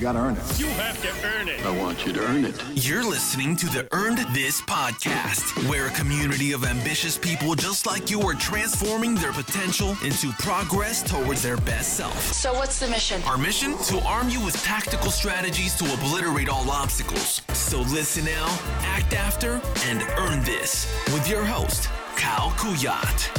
You gotta earn it. You have to earn it. I want you to earn it. You're listening to the Earn This podcast, where a community of ambitious people just like you are transforming their potential into progress towards their best self. So, what's the mission? Our mission? To arm you with tactical strategies to obliterate all obstacles. So listen now, act after, and earn this with your host, Kyle Kuyat.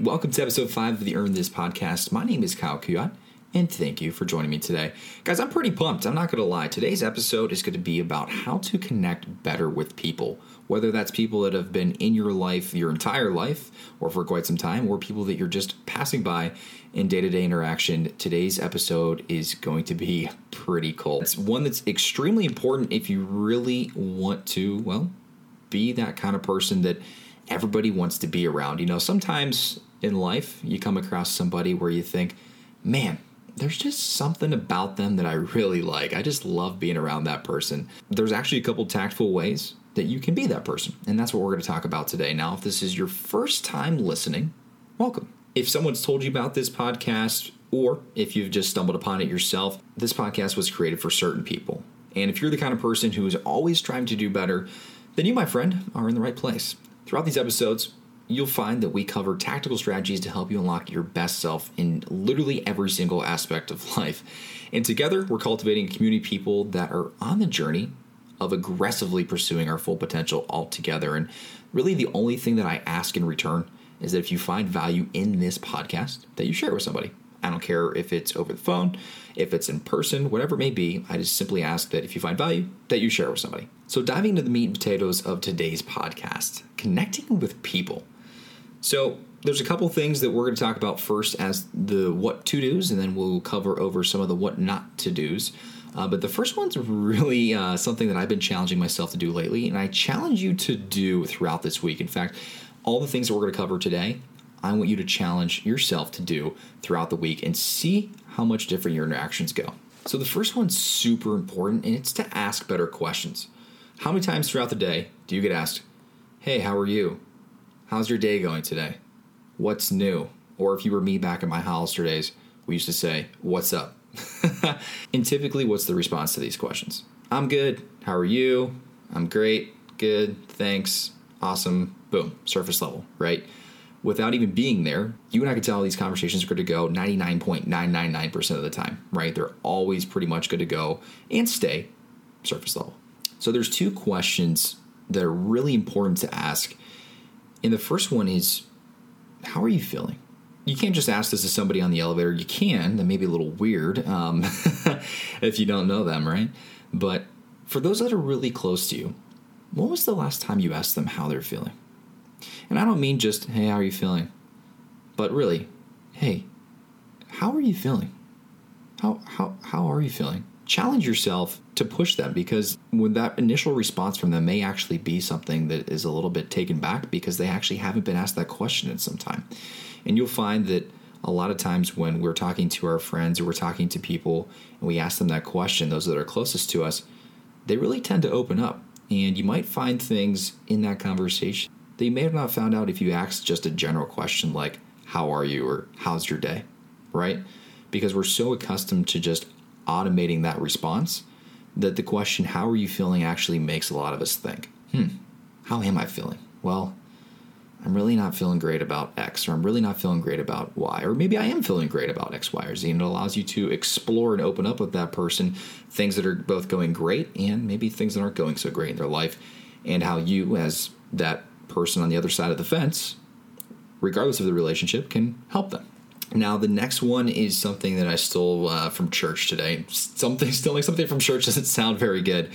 Welcome to episode five of the Earn This podcast. My name is Kyle Kuyat, and thank you for joining me today. Guys, I'm pretty pumped. I'm not going to lie. Today's episode is going to be about how to connect better with people, whether that's people that have been in your life your entire life or for quite some time, or people that you're just passing by in day to day interaction. Today's episode is going to be pretty cool. It's one that's extremely important if you really want to, well, be that kind of person that everybody wants to be around. You know, sometimes in life you come across somebody where you think, man, there's just something about them that I really like. I just love being around that person. There's actually a couple tactful ways that you can be that person, and that's what we're going to talk about today. Now, if this is your first time listening, welcome. If someone's told you about this podcast, or if you've just stumbled upon it yourself, this podcast was created for certain people. And if you're the kind of person who is always trying to do better, then you, my friend, are in the right place. Throughout these episodes, you'll find that we cover tactical strategies to help you unlock your best self in literally every single aspect of life. And together, we're cultivating a community of people that are on the journey of aggressively pursuing our full potential altogether. And really, the only thing that I ask in return is that if you find value in this podcast, that you share it with somebody. I don't care if it's over the phone, if it's in person, whatever it may be. I just simply ask that if you find value, that you share with somebody. So, diving into the meat and potatoes of today's podcast, connecting with people. So, there's a couple things that we're going to talk about first as the what to do's, and then we'll cover over some of the what not to do's. Uh, but the first one's really uh, something that I've been challenging myself to do lately, and I challenge you to do throughout this week. In fact, all the things that we're going to cover today, I want you to challenge yourself to do throughout the week and see how much different your interactions go. So, the first one's super important, and it's to ask better questions. How many times throughout the day do you get asked, Hey, how are you? How's your day going today? What's new? Or if you were me back in my Hollister days, we used to say, What's up? and typically, what's the response to these questions? I'm good. How are you? I'm great. Good. Thanks. Awesome. Boom. Surface level, right? Without even being there, you and I can tell these conversations are good to go 99.999% of the time, right? They're always pretty much good to go and stay surface level. So there's two questions that are really important to ask. And the first one is, how are you feeling? You can't just ask this to somebody on the elevator. You can, that may be a little weird um, if you don't know them, right? But for those that are really close to you, when was the last time you asked them how they're feeling? And I don't mean just, hey, how are you feeling? But really, hey, how are you feeling? How, how, how are you feeling? Challenge yourself to push them because when that initial response from them may actually be something that is a little bit taken back because they actually haven't been asked that question in some time. And you'll find that a lot of times when we're talking to our friends or we're talking to people and we ask them that question, those that are closest to us, they really tend to open up. And you might find things in that conversation that you may have not found out if you asked just a general question like, How are you? or How's your day? Right? Because we're so accustomed to just automating that response that the question, How are you feeling? actually makes a lot of us think, Hmm, how am I feeling? Well, I'm really not feeling great about X, or I'm really not feeling great about Y, or maybe I am feeling great about X, Y, or Z. And it allows you to explore and open up with that person things that are both going great and maybe things that aren't going so great in their life, and how you, as that person on the other side of the fence, regardless of the relationship, can help them. Now, the next one is something that I stole uh, from church today. Something stealing something from church doesn't sound very good,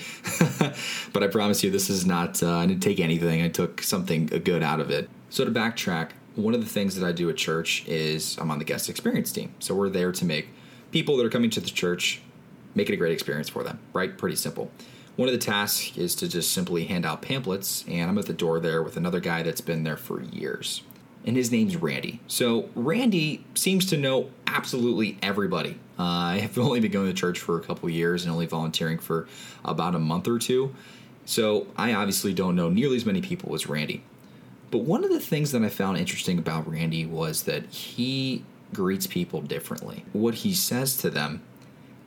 but I promise you, this is not. Uh, I didn't take anything. I took something good out of it. So to backtrack, one of the things that I do at church is I'm on the guest experience team. So we're there to make people that are coming to the church make it a great experience for them. Right? Pretty simple. One of the tasks is to just simply hand out pamphlets, and I'm at the door there with another guy that's been there for years and his name's Randy. So Randy seems to know absolutely everybody. Uh, I have only been going to church for a couple years and only volunteering for about a month or two. So I obviously don't know nearly as many people as Randy. But one of the things that I found interesting about Randy was that he greets people differently. What he says to them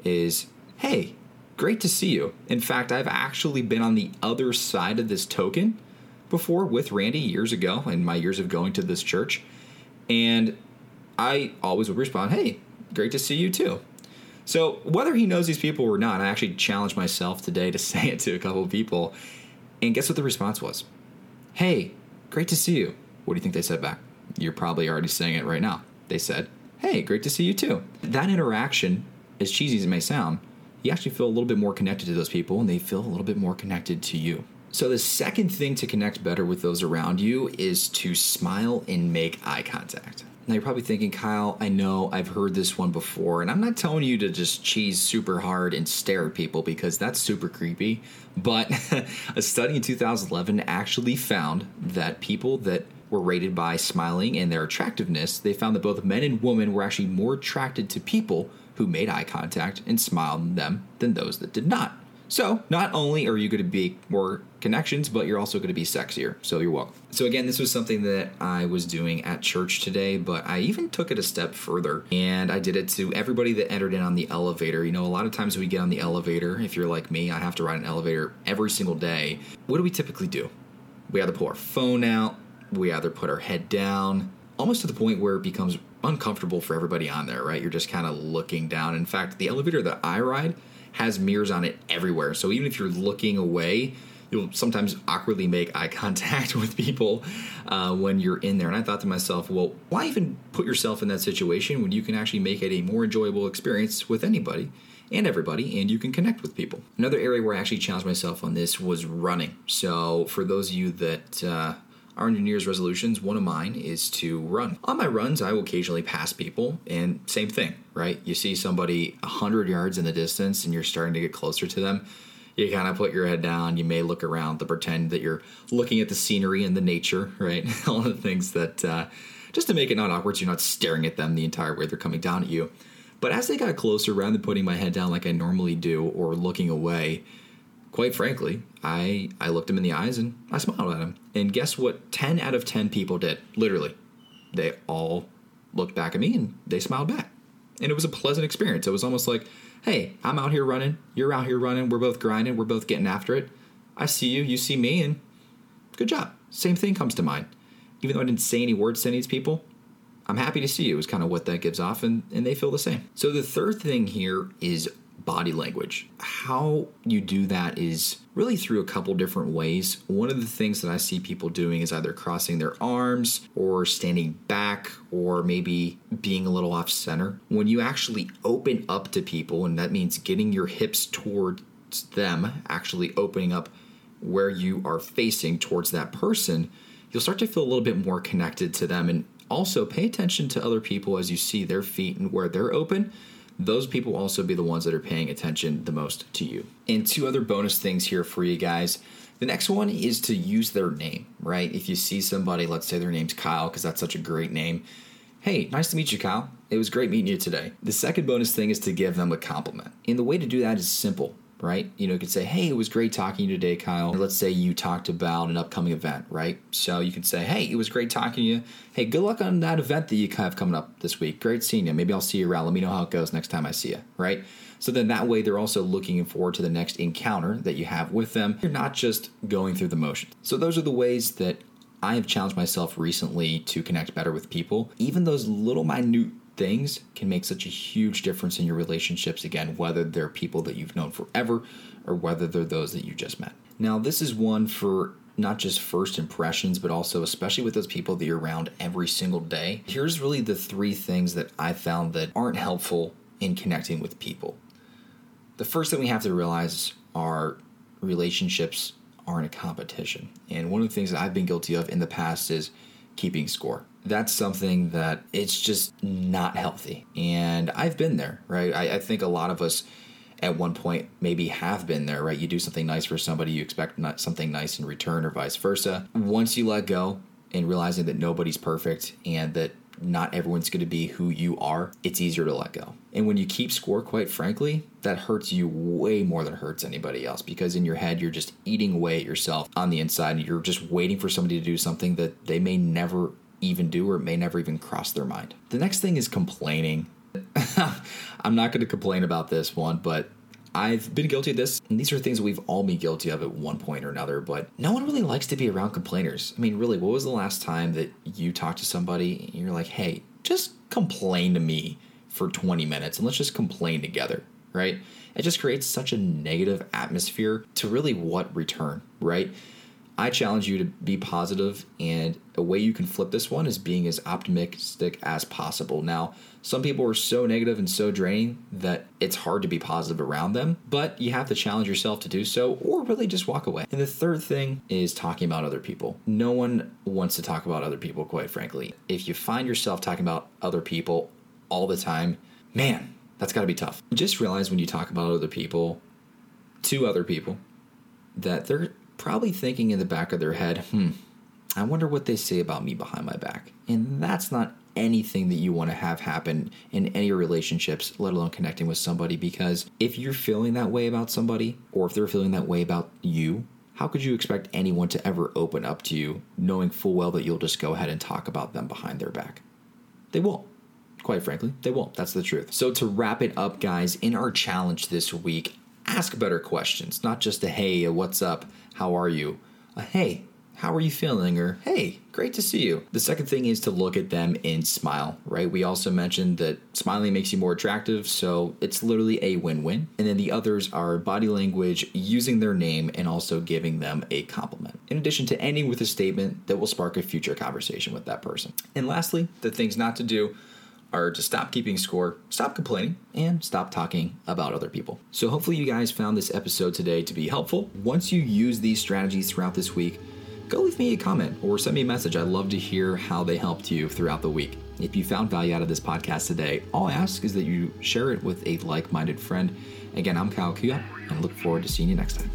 is, hey, great to see you. In fact, I've actually been on the other side of this token before with Randy years ago in my years of going to this church. And I always would respond, hey, great to see you too. So whether he knows these people or not, I actually challenged myself today to say it to a couple of people. And guess what the response was? Hey, great to see you. What do you think they said back? You're probably already saying it right now. They said, hey, great to see you too. That interaction, as cheesy as it may sound, you actually feel a little bit more connected to those people and they feel a little bit more connected to you. So, the second thing to connect better with those around you is to smile and make eye contact. Now, you're probably thinking, Kyle, I know I've heard this one before, and I'm not telling you to just cheese super hard and stare at people because that's super creepy. But a study in 2011 actually found that people that were rated by smiling and their attractiveness, they found that both men and women were actually more attracted to people who made eye contact and smiled at them than those that did not. So, not only are you going to be more connections, but you're also going to be sexier. So, you're welcome. So, again, this was something that I was doing at church today, but I even took it a step further and I did it to everybody that entered in on the elevator. You know, a lot of times we get on the elevator, if you're like me, I have to ride an elevator every single day. What do we typically do? We either pull our phone out, we either put our head down, almost to the point where it becomes uncomfortable for everybody on there, right? You're just kind of looking down. In fact, the elevator that I ride, has mirrors on it everywhere. So even if you're looking away, you'll sometimes awkwardly make eye contact with people uh, when you're in there. And I thought to myself, well, why even put yourself in that situation when you can actually make it a more enjoyable experience with anybody? and everybody, and you can connect with people. Another area where I actually challenged myself on this was running. So, for those of you that uh, our New Year's resolutions, one of mine is to run. On my runs, I will occasionally pass people, and same thing, right? You see somebody 100 yards in the distance and you're starting to get closer to them. You kind of put your head down. You may look around to pretend that you're looking at the scenery and the nature, right? All the things that, uh, just to make it not awkward, so you're not staring at them the entire way they're coming down at you. But as they got closer, rather than putting my head down like I normally do or looking away, quite frankly, I I looked him in the eyes and I smiled at him. And guess what? Ten out of ten people did. Literally, they all looked back at me and they smiled back. And it was a pleasant experience. It was almost like, hey, I'm out here running. You're out here running. We're both grinding. We're both getting after it. I see you. You see me. And good job. Same thing comes to mind. Even though I didn't say any words to any of these people, I'm happy to see you, is kind of what that gives off. And, and they feel the same. So the third thing here is body language. How you do that is really through a couple different ways. One of the things that I see people doing is either crossing their arms or standing back or maybe being a little off center. When you actually open up to people, and that means getting your hips towards them, actually opening up where you are facing towards that person, you'll start to feel a little bit more connected to them and also pay attention to other people as you see their feet and where they're open those people will also be the ones that are paying attention the most to you. And two other bonus things here for you guys. The next one is to use their name, right? If you see somebody, let's say their name's Kyle, because that's such a great name. Hey, nice to meet you, Kyle. It was great meeting you today. The second bonus thing is to give them a compliment. And the way to do that is simple right? You know, you could say, hey, it was great talking to you today, Kyle. Or let's say you talked about an upcoming event, right? So you can say, hey, it was great talking to you. Hey, good luck on that event that you have coming up this week. Great seeing you. Maybe I'll see you around. Let me know how it goes next time I see you, right? So then that way they're also looking forward to the next encounter that you have with them. You're not just going through the motions. So those are the ways that I have challenged myself recently to connect better with people. Even those little minute things can make such a huge difference in your relationships again, whether they're people that you've known forever or whether they're those that you just met. Now, this is one for not just first impressions, but also especially with those people that you're around every single day. Here's really the three things that I found that aren't helpful in connecting with people. The first thing we have to realize are relationships aren't a competition. And one of the things that I've been guilty of in the past is keeping score that's something that it's just not healthy. And I've been there, right? I, I, think a lot of us at one point maybe have been there, right? You do something nice for somebody, you expect something nice in return, or vice versa. Once you let go and realizing that nobody's perfect and that not everyone's going to be who you are, it's easier to let go. And when you keep score, quite frankly, that hurts you way more than it hurts anybody else because in your head, you're just eating away at yourself on the inside and you're just waiting for somebody to do something that they may never even do or it may never even cross their mind. The next thing is complaining. I'm not going to complain about this one, but I've been guilty of this, and these are things we've all been guilty of at one point or another, but no one really likes to be around complainers. I mean, really, what was the last time that you talked to somebody and you're like, hey, just complain to me for 20 minutes and let's just complain together, right? It just creates such a negative atmosphere to really what return, right? I challenge you to be positive, and a way you can flip this one is being as optimistic as possible. Now, some people are so negative and so draining that it's hard to be positive around them, but you have to challenge yourself to do so or really just walk away. And the third thing is talking about other people. No one wants to talk about other people, quite frankly. If you find yourself talking about other people all the time, man, that's got to be tough. Just realize when you talk about other people to other people that they're probably thinking in the back of their head, hmm, I wonder what they say about me behind my back. And that's not anything that you want to have happen in any relationships, let alone connecting with somebody. Because if you're feeling that way about somebody, or if they're feeling that way about you, how could you expect anyone to ever open up to you knowing full well that you'll just go ahead and talk about them behind their back? They won't. Quite frankly, they won't. That's the truth. So, to wrap it up, guys, in our challenge this week, ask better questions, not just a hey, a what's up, how are you? A hey, how are you feeling? Or hey, great to see you. The second thing is to look at them and smile, right? We also mentioned that smiling makes you more attractive, so it's literally a win win. And then the others are body language, using their name, and also giving them a compliment. In addition to ending with a statement that will spark a future conversation with that person. And lastly, the things not to do are to stop keeping score, stop complaining, and stop talking about other people. So, hopefully, you guys found this episode today to be helpful. Once you use these strategies throughout this week, go leave me a comment or send me a message. I'd love to hear how they helped you throughout the week. If you found value out of this podcast today, all I ask is that you share it with a like minded friend. Again, I'm Kyle Kuyat, and I look forward to seeing you next time.